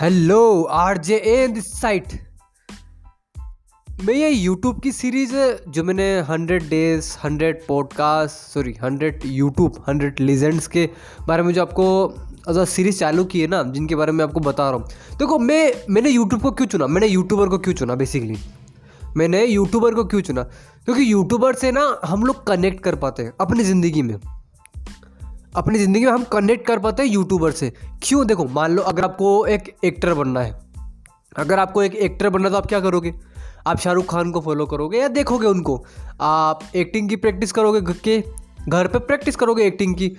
Hello R J A this side. मैं ये YouTube की सीरीज़, जो मैंने hundred days, hundred podcast, sorry, hundred YouTube, hundred legends के बारे में जो आपको सीरीज़ चालू की है ना, जिनके बारे में आपको बता रहा हूँ। देखो, मैं, मैंने यूट्यूब को क्यों चुना? मैंने यूट्यूबर को क्यों चुना बेसिकली मैंने यूट्यूबर को क्यों चुना? क्योंकि यूट्यूबर से ना, हम लोग कनेक्ट कर पाते हैं, अपनी ज़िंदगी में। अपनी ज़िंदगी में हम कनेक्ट कर पाते हैं यूट्यूबर से। क्यों? देखो, मान लो अगर आपको एक एक्टर बनना है। अगर आपको एक एक्टर बनना है तो आप क्या करोगे? आप शाहरुख खान को फॉलो करोगे या देखोगे उनको? आप एक्टिंग की प्रैक्टिस करोगे घर के, घर पे प्रैक्टिस करोगे एक्टिंग की।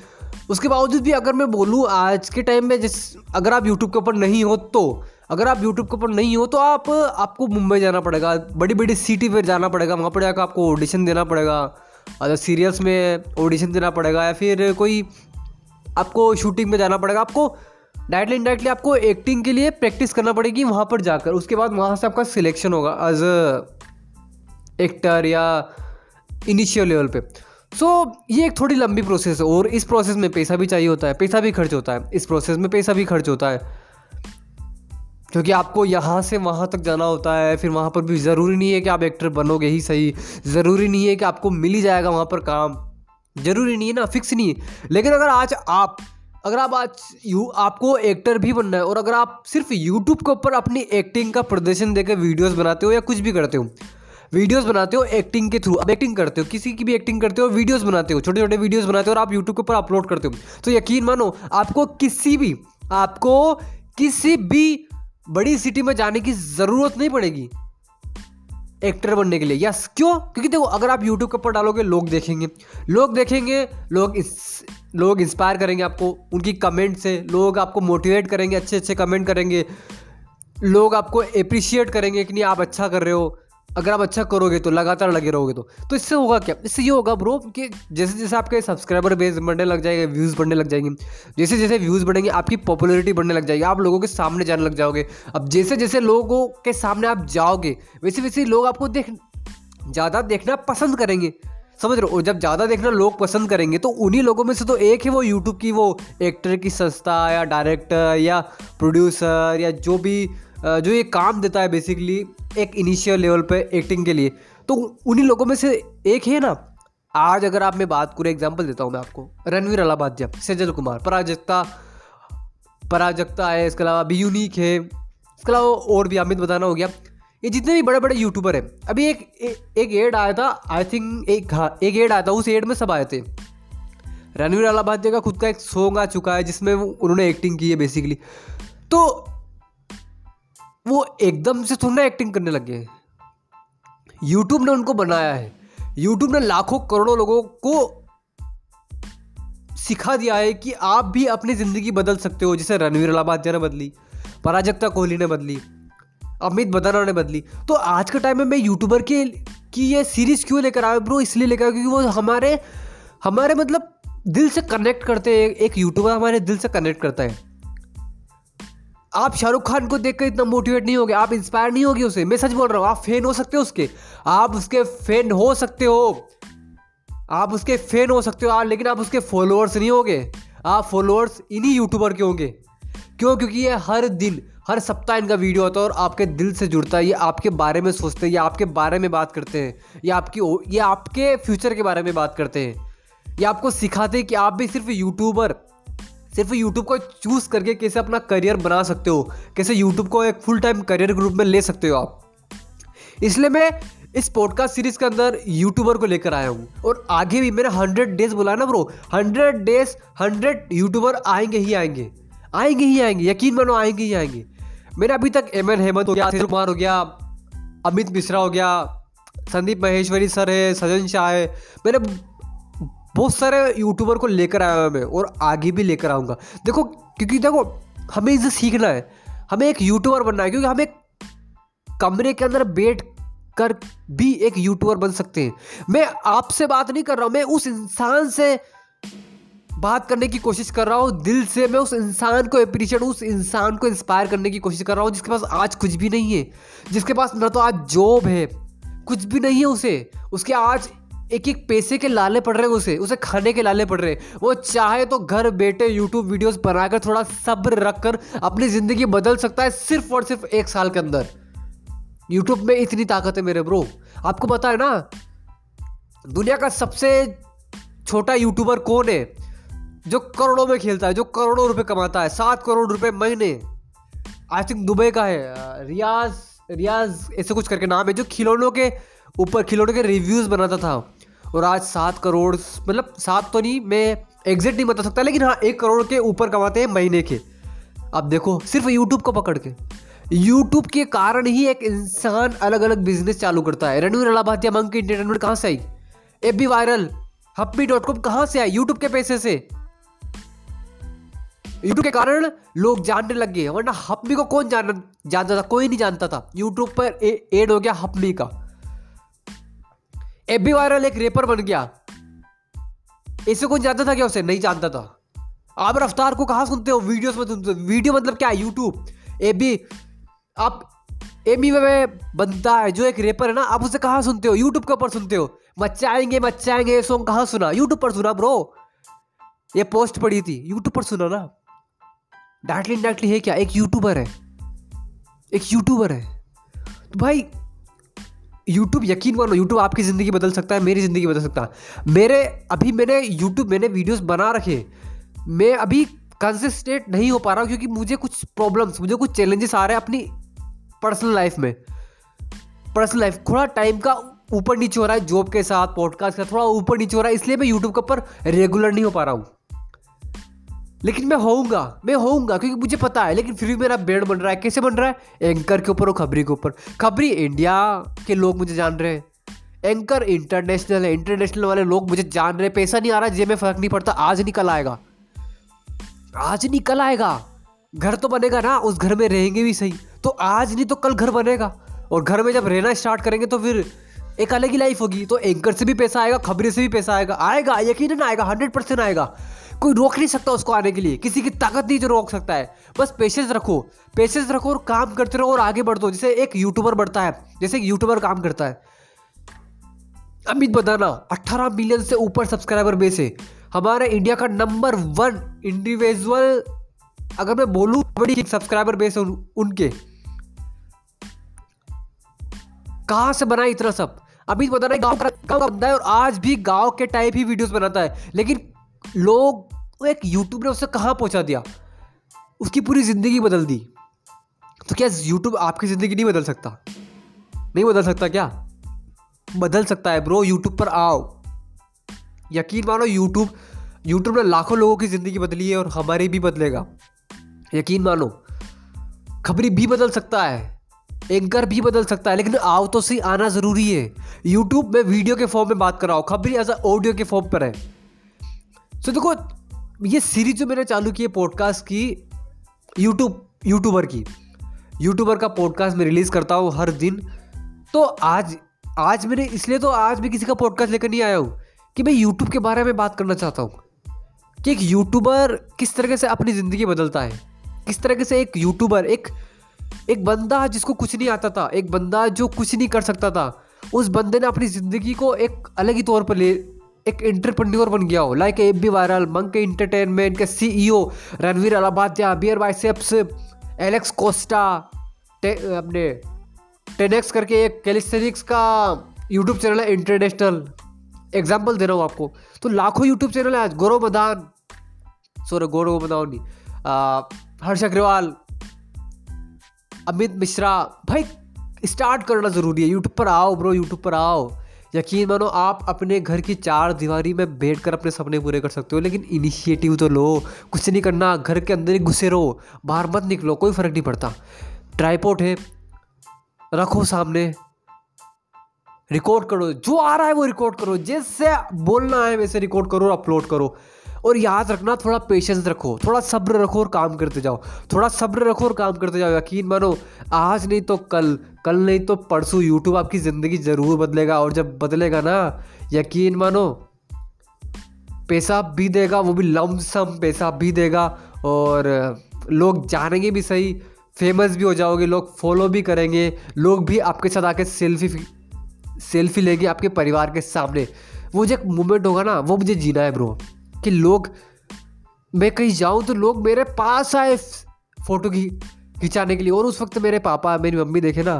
उसके बावजूद भी अगर मैं बोलूँ, आज के टाइम में जिस, अगर आप यूट्यूब के ऊपर नहीं हो तो अगर आप यूट्यूब के ऊपर नहीं हो तो आप, आपको मुंबई जाना पड़ेगा बड़ी बड़ी सिटी पर जाना पड़ेगा, वहाँ पर जाकर आपको ऑडिशन देना पड़ेगा अगर सीरियल्स में ऑडिशन देना पड़ेगा या फिर कोई आपको शूटिंग में जाना पड़ेगा आपको डायरेक्टली इनडायरेक्टली आपको एक्टिंग के लिए प्रैक्टिस करना पड़ेगी वहाँ पर जाकर। उसके बाद वहाँ से आपका सिलेक्शन होगा एज अ एक्टर या इनिशियल लेवल पे। सो so, ये एक थोड़ी लंबी प्रोसेस है और इस प्रोसेस में पैसा भी चाहिए होता है पैसा भी खर्च होता है। इस प्रोसेस में पैसा भी खर्च होता है। क्योंकि आपको यहाँ से वहाँ तक जाना होता है फिर वहाँ पर भी ज़रूरी नहीं है कि आप एक्टर बनोगे ही सही। ज़रूरी नहीं है कि आपको मिल ही जाएगा वहाँ पर काम। ज़रूरी नहीं है ना फिक्स नहीं है। लेकिन अगर आज आप, अगर आप आज यू, आपको एक्टर भी बनना है और अगर आप सिर्फ़ यूट्यूब के ऊपर अपनी एक्टिंग का प्रदर्शन देकर वीडियोस बनाते हो या कुछ भी करते हो वीडियोस बनाते हो एक्टिंग के थ्रू अब एक्टिंग करते हो, किसी की भी एक्टिंग करते हो वीडियोस बनाते हो छोटे छोटे वीडियोस बनाते हो और आप यूट्यूब के ऊपर अपलोड करते हो तो यकीन मानो, आपको किसी भी, आपको किसी भी बड़ी सिटी में जाने की ज़रूरत नहीं पड़ेगी। एक्टर बनने के लिए। यस क्यों? क्योंकि देखो, अगर आप यूट्यूब के ऊपर डालोगे, लोग देखेंगे। लोग देखेंगे, लोग इस, लोग इंस्पायर करेंगे आपको, उनकी कमेंट से। लोग आपको मोटिवेट करेंगे अच्छे अच्छे कमेंट करेंगे। लोग आपको अप्रिशिएट करेंगे कि नहीं, आप अच्छा कर रहे हो। अगर आप अच्छा करोगे तो लगातार लगे रहोगे तो। तो इससे होगा क्या? इससे ये होगा ब्रो कि जैसे जैसे आपके सब्सक्राइबर बेस बढ़ने लग जाएँगे व्यूज़ बढ़ने लग जाएँगे, जैसे जैसे व्यूज़ बढ़ेंगे, आपकी पॉपुलरिटी बढ़ने लग जाएगी, आप लोगों के सामने जाने लग जाओगे। अब जैसे जैसे लोगों के सामने आप जाओगे, वैसे वैसे लोग आपको देख, ज़्यादा देखना पसंद करेंगे। समझ रहे हो? जब ज़्यादा देखना लोग पसंद करेंगे तो उन्हीं लोगों में से तो एक है वो यूट्यूब की वो एक्टर की संस्था या डायरेक्टर या प्रोड्यूसर या जो भी जो ये काम देता है बेसिकली एक इनिशियल लेवल पे एक्टिंग के लिए। तो उन्हीं लोगों में से एक है ना आज अगर आप मैं बात करूँ एग्ज़ाम्पल देता हूँ मैं आपको रणवीर अलाबादिया सजल कुमार पराजकता पराजकता है इसके अलावा भी यूनिक है इसके अलावा और भी अमित बताना हो गया। ये जितने भी बड़े बड़े यूट्यूबर हैं अभी एक ए, एक एड आया था आई थिंक एक हाँ एक एड आया था उस एड में सब आए थे। रणवीर अलाबादिया का खुद का एक सॉन्ग आ चुका है जिसमें उन्होंने एक्टिंग की है बेसिकली तो वो एकदम से थोड़ा एक्टिंग करने लगे यूट्यूब ने उनको बनाया है। यूट्यूब ने लाखों करोड़ों लोगों को सिखा दिया है कि आप भी अपनी ज़िंदगी बदल सकते हो। जैसे रणवीर अलाबादिया ने बदली, पराजक्ता कोहली ने बदली, अमित बदाना ने बदली। तो आज के टाइम में मैं यूट्यूबर के की ये सीरीज़ क्यों लेकर आया ब्रो इसलिए लेकर आया क्योंकि वो हमारे हमारे मतलब दिल से कनेक्ट करते हैं। एक यूट्यूबर हमारे दिल से कनेक्ट करता है। आप शाहरुख खान को देखकर इतना मोटिवेट नहीं होगे, आप इंस्पायर नहीं होगी उसे। मैं सच बोल रहा हूँ, आप फ़ैन हो सकते हो उसके। आप उसके फ़ैन हो सकते हो। आप उसके फ़ैन हो सकते हो आप लेकिन आप उसके फॉलोअर्स नहीं होगे। आप फॉलोअर्स इन्हीं यूट्यूबर के होंगे। क्यों? क्योंकि ये हर दिन, हर सप्ताह इनका वीडियो आता है और आपके दिल से जुड़ता है, ये आपके बारे में सोचते हैं, ये आपके बारे में बात करते हैं, ये आपकी ये आपके फ्यूचर के बारे में बात करते हैं। ये आपको सिखाते हैं कि आप भी सिर्फ़ यूट्यूबर सिर्फ़ यूट्यूब को चूज़ करके कैसे अपना करियर बना सकते हो, कैसे यूट्यूब को एक फुल टाइम करियर के रूप में ले सकते हो आप। इसलिए मैं इस पॉडकास्ट सीरीज़ के अंदर यूट्यूबर को लेकर आया हूँ और आगे भी मेरा हंड्रेड डेज़ बोला ना bro hundred days hundred YouTuber आएँगे ही आएँगे आएँगे ही आएँगे, यकीन मानो आएँगे ही आएँगे। मैंने अभी तक एम एन हेमंत हो गया कुमार हो गया, अमित मिश्रा हो गया, संदीप महेश्वरी सर है, सजन शाह है, मैंने बहुत सारे यूट्यूबर को लेकर आया हूँ मैं, और आगे भी लेकर आऊँगा। देखो, क्योंकि देखो, हमें इसे सीखना है। हमें एक यूट्यूबर बनना है, क्योंकि हम एक कमरे के अंदर बैठ कर भी एक यूट्यूबर बन सकते हैं। मैं आपसे बात नहीं कर रहा हूँ, मैं उस इंसान से बात करने की कोशिश कर रहा हूँ, दिल से मैं उस इंसान को अप्रिशिएट उस इंसान को इंस्पायर करने की कोशिश कर रहा हूँ, जिसके पास आज कुछ भी नहीं है। जिसके पास ना तो आज जॉब है, कुछ भी नहीं है उसे। उसके आज एक एक पैसे के लाले पड़ रहे हैं उसे उसे खाने के लाले पड़ रहे हैं। वो चाहे तो घर बैठे यूट्यूब वीडियोस बनाकर थोड़ा सब्र रख कर अपनी ज़िंदगी बदल सकता है सिर्फ़ और सिर्फ़ एक साल के अंदर। यूट्यूब में इतनी ताकत है मेरे ब्रो आपको पता है ना? दुनिया का सबसे छोटा यूट्यूबर कौन है? जो करोड़ों में खेलता है, जो करोड़ों रुपए कमाता है, सात करोड़ रुपए महीने। आई थिंक दुबई का है रियाज रियाज, ऐसे कुछ करके नाम है, जो खिलौनों के ऊपर, खिलौनों के रिव्यूज़ बनाता था। और आज सात करोड़ मतलब सात तो नहीं, मैं एग्जैक्ट नहीं बता सकता, लेकिन हाँ एक करोड़ के ऊपर कमाते हैं महीने के। अब देखो, सिर्फ़ यूट्यूब को पकड़ के। यूट्यूब के कारण ही एक इंसान अलग अलग बिज़नेस चालू करता है। रणवीर अलाहाबाद मंग की इंटरटेनमेंट कहाँ से आई? A B viral happy dot com कहाँ से आई? यूट्यूब के पैसे से। यूट्यूब के कारण लोग जानने लग गए, वरना हप्पी को कौन जान जानता था कोई नहीं जानता था। यूट्यूब पर एड हो गया हप्पी का। एबी वायरल एक रेपर बन गया। इसे कौन जानता था क्या उसे? नहीं जानता था। आप रफ्तार को कहा सुनते हो? वीडियोस में सुनते हो। वीडियो मतलब क्या? है यूट्यूब। एबी, आप एमी में बनता है, जो एक रेपर है ना, आप उसे कहाँ सुनते हो? यूट्यूब के ऊपर सुनते हो। मचाएँगे मचाएँगे, ये सॉन्ग कहाँ सुना? यूट्यूब पर सुना ब्रो ये पोस्ट पड़ी थी। यूट्यूब पर सुना ना। डायरेक्टली डायरेक्टली है क्या? एक यूट्यूबर है। एक यूट्यूबर है। तो भाई यूट्यूब यकीन मानो यूट्यूब आपकी ज़िंदगी बदल सकता है, मेरी ज़िंदगी बदल सकता है। मेरे, अभी मैंने यूट्यूब मैंने वीडियोस बना रखे मैं अभी कंसिस्टेंट नहीं हो पा रहा क्योंकि मुझे कुछ प्रॉब्लम्स मुझे कुछ चैलेंजेस आ रहे हैं अपनी पर्सनल लाइफ में। पर्सनल लाइफ थोड़ा टाइम का ऊपर नीचे हो रहा है जॉब के साथ पॉडकास्ट का थोड़ा ऊपर नीचे हो रहा है, इसलिए मैं यूट्यूब के ऊपर रेगुलर नहीं हो पा रहा हूँ। लेकिन मैं होऊँगा मैं होऊँगा, क्योंकि मुझे पता है, लेकिन फिर भी मेरा बेड बन रहा है, कैसे बन रहा है? एंकर के ऊपर और खबरी के ऊपर। खबरी इंडिया के लोग मुझे जान रहे हैं। एंकर इंटरनेशनल है इंटरनेशनल वाले लोग मुझे जान रहे हैं। पैसा नहीं आ रहा, जेब में फ़र्क नहीं पड़ता, आज निकल आएगा। आज निकल आएगा। घर तो बनेगा ना, उस घर में रहेंगे भी सही। तो आज नहीं तो कल घर बनेगा। और घर में जब रहना स्टार्ट करेंगे तो फिर एक अलग ही लाइफ होगी। तो एंकर से भी पैसा आएगा खबरें से भी पैसा आएगा। आएगा यकीन आएगा हंड्रेड परसेंट आएगा। कोई रोक नहीं सकता उसको आने के लिए। किसी की ताकत नहीं जो रोक सकता है। बस पेशेंस रखो। पेशेंस रखो और काम करते रहो और आगे बढ़ दो। जैसे एक यूट्यूबर बढ़ता है जैसे एक यूट्यूबर काम करता है। अमित बताना 18 मिलियन से ऊपर सब्सक्राइबर बेस है। हमारे इंडिया का नंबर वन इंडिविजुअल अगर मैं बोलूँ बड़ी सब्सक्राइबर बेस है उन, उनके। कहाँ से बनाए इतना सब? अभी बता रहे गाँव का गाँव का बंदा है और आज भी गाँव के टाइप ही वीडियोस बनाता है। लेकिन लोग, एक यूट्यूब ने उसे कहाँ पहुँचा दिया? उसकी पूरी ज़िंदगी बदल दी। तो क्या यूट्यूब आपकी ज़िंदगी नहीं बदल सकता? नहीं बदल सकता क्या? बदल सकता है ब्रो यूट्यूब पर आओ। यकीन मानो यूट्यूब यूट्यूब ने लाखों लोगों की ज़िंदगी बदली है और हमारी भी बदलेगा। यकीन मानो, खबरी भी बदल सकता है, एंकर भी बदल सकता है, लेकिन आओ तो सही, आना ज़रूरी है। यूट्यूब में वीडियो के फॉर्म में बात कर रहा हूँ खबरी एज ऑडियो के फॉर्म पर है। सो देखो, ये सीरीज़ जो मैंने चालू की है पॉडकास्ट की यूट्यूब यूट्यूबर की यूट्यूबर का पॉडकास्ट मैं रिलीज़ करता हूँ हर दिन। तो आज आज मैंने, इसलिए तो आज भी किसी का पॉडकास्ट लेकर नहीं आया हूँ कि मैं यूट्यूब के बारे में बात करना चाहता हूँ। कि एक यूट्यूबर किस तरीके से अपनी ज़िंदगी बदलता है, किस तरीके से एक यूट्यूबर एक एक बंदा जिसको कुछ नहीं आता था, एक बंदा जो कुछ नहीं कर सकता था, उस बंदे ने अपनी ज़िंदगी को एक अलग ही तौर पर ले एक इंटरप्रन्योर बन गया हो। Like A B viral monk entertainment के CEO Ranveer Allahbadia beer biceps Alex Costa टे, अपने टेनेक्स करके एक कैलिस्थेनिक्स का यूट्यूब चैनल है इंटरनेशनल एग्ज़ाम्पल दे रहा हूँ आपको। तो लाखों यूट्यूब चैनल है आज। गौरव मदान। सॉरी गौरव मदान नहीं। हर्ष अग्रवाल अमित मिश्रा। भाई स्टार्ट करना ज़रूरी है। यूट्यूब पर आओ ब्रो यूट्यूब पर आओ। यकीन मानो, आप अपने घर की चार दीवारी में बैठ कर अपने सपने पूरे कर सकते हो, लेकिन इनिशिएटिव तो लो। कुछ नहीं करना, घर के अंदर ही घुसे रहो। बाहर मत निकलो, कोई फ़र्क नहीं पड़ता। ट्राईपोर्ट है, रखो सामने। रिकॉर्ड करो, जो आ रहा है वो रिकॉर्ड करो। जैसे बोलना है, वैसे रिकॉर्ड करो अपलोड करो। और याद रखना, थोड़ा पेशेंस रखो, थोड़ा सब्र रखो और काम करते जाओ। थोड़ा सब्र रखो और काम करते जाओ। यकीन मानो, आज नहीं तो कल कल नहीं तो परसों यूट्यूब आपकी ज़िंदगी ज़रूर बदलेगा और जब बदलेगा ना, यकीन मानो, पैसा भी देगा, वो भी लमसम पैसा भी देगा और लोग जानेंगे भी सही फ़ेमस भी हो जाओगे, लोग फॉलो भी करेंगे, लोग भी आपके साथ आके सेल्फी सेल्फी लेंगे आपके परिवार के सामने। वो जो एक मोमेंट होगा ना, वो मुझे जीना है ब्रो कि लोग, मैं कहीं जाऊँ तो लोग मेरे पास आए फ़ोटो की खिंचाने के लिए। और उस वक्त मेरे पापा, मेरी मम्मी देखे ना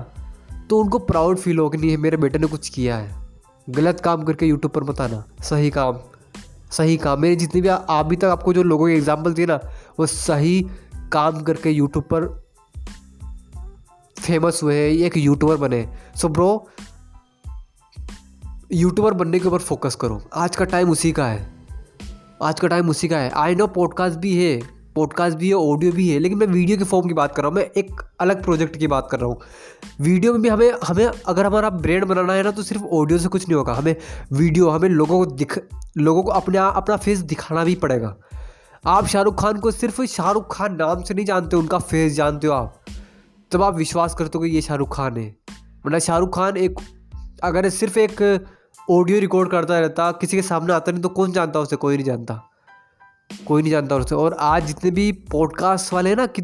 तो उनको प्राउड फील हो कि नहीं, मेरे बेटे ने कुछ किया है। गलत काम करके यूट्यूब पर मत आना, सही काम सही काम। मेरे जितने भी अभी तक आपको जो लोगों के एग्ज़ाम्पल दिए ना, वो सही काम करके यूट्यूब पर फ़ेमस हुए हैं एक यूट्यूबर बने। सो ब्रो यूट्यूबर बनने के ऊपर फोकस करो। आज का टाइम उसी का है। आज का टाइम उसी का है। आई नो पॉडकास्ट भी है पॉडकास्ट भी है ऑडियो भी है, लेकिन मैं वीडियो के फॉर्म की बात कर रहा हूँ। मैं एक अलग प्रोजेक्ट की बात कर रहा हूँ। वीडियो में भी हमें हमें अगर हमारा ब्रेन बनाना है ना तो सिर्फ़ ऑडियो से कुछ नहीं होगा। हमें वीडियो हमें लोगों को दिख, लोगों को अपने अपना फेस दिखाना भी पड़ेगा। आप शाहरुख खान को सिर्फ़ शाहरुख खान नाम से नहीं जानते उनका फेस जानते हो आप। तब आप विश्वास करते हो कि ये शाहरुख खान है। वरना शाहरुख खान एक, अगर सिर्फ़ एक ऑडियो रिकॉर्ड करता रहता, किसी के सामने आता नहीं तो कौन जानता उसे? कोई नहीं जानता। कोई नहीं जानता उसे। और आज जितने भी पॉडकास्ट वाले हैं ना कि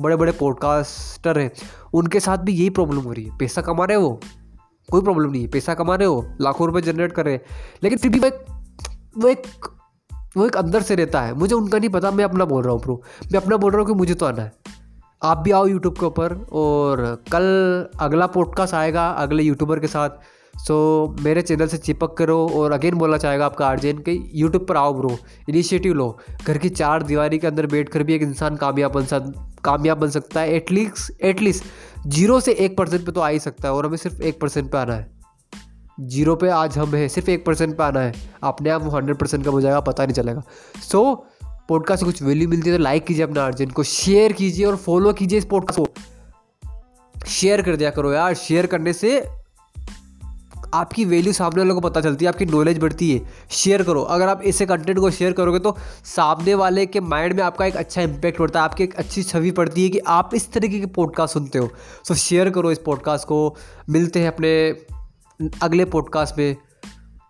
बड़े बड़े पॉडकास्टर हैं, उनके साथ भी यही प्रॉब्लम हो रही है। पैसा कमा रहे हो कोई प्रॉब्लम नहीं है। पैसा कमा रहे हो लाखों रुपए जनरेट कर रहे हैं। लेकिन फिर भी वो एक वो एक वो एक अंदर से रहता है। मुझे उनका नहीं पता, मैं अपना बोल रहा हूँ प्रो मैं अपना बोल रहा हूँ कि मुझे तो आना है। आप भी आओ यूट्यूब के ऊपर, और कल अगला पॉडकास्ट आएगा, अगले यूट्यूबर के साथ। सो so, मेरे चैनल से चिपक करो और अगेन बोलना चाहेगा आपका आर्जेन के यूट्यूब पर आओ ब्रो इनिशिएटिव लो। घर की चार दीवारी के अंदर बैठ कर भी एक इंसान कामयाब बन सक कामयाब बन सकता है एटलीस्ट एटलीस्ट ज़ीरो से एक परसेंट पर तो आ ही सकता है और हमें सिर्फ़ एक परसेंट पर आना है। ज़ीरो पे आज हम हैं सिर्फ़ एक परसेंट पे आना है। अपने आप वो हंड्रेड परसेंट का हो जाएगा पता नहीं चलेगा। सो so, पॉडकास्ट से कुछ वैल्यू मिलती है तो लाइक कीजिए अपना अर्जेंट को शेयर कीजिए और फॉलो कीजिए इस पॉडकास्ट को। शेयर कर दिया करो यार शेयर करने से आपकी वैल्यू सामने वालों को पता चलती है, आपकी नॉलेज बढ़ती है। शेयर करो। अगर आप ऐसे कंटेंट को शेयर करोगे तो सामने वाले के माइंड में आपका एक अच्छा इंपैक्ट पड़ता है, आपकी एक अच्छी छवि पड़ती है कि आप इस तरीके के पॉडकास्ट सुनते हो। सो शेयर करो इस पॉडकास्ट को। मिलते हैं अपने अगले पॉडकास्ट में।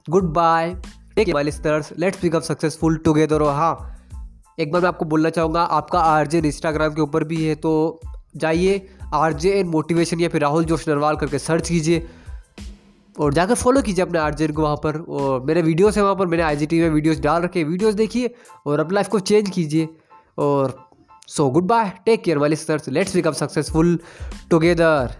Good bye take my let's become successful together और हाँ एक बार मैं आपको बोलना चाहूँगा, आपका आर आरजे इंस्टाग्राम के ऊपर भी है तो जाइए आर जे एन मोटिवेशन या फिर राहुल जोश नरवाल करके सर्च कीजिए। और जाकर फॉलो कीजिए अपने आर्जेन को वहाँ पर। और मेरे वीडियोस हैं वहाँ पर। मैंने आई जी में वीडियोस डाल रखे वीडियोस देखिए और अपनी लाइफ को चेंज कीजिए। और so good bye take care वाली सर्स लेट्स बिकम सक्सेसफुल टुगेदर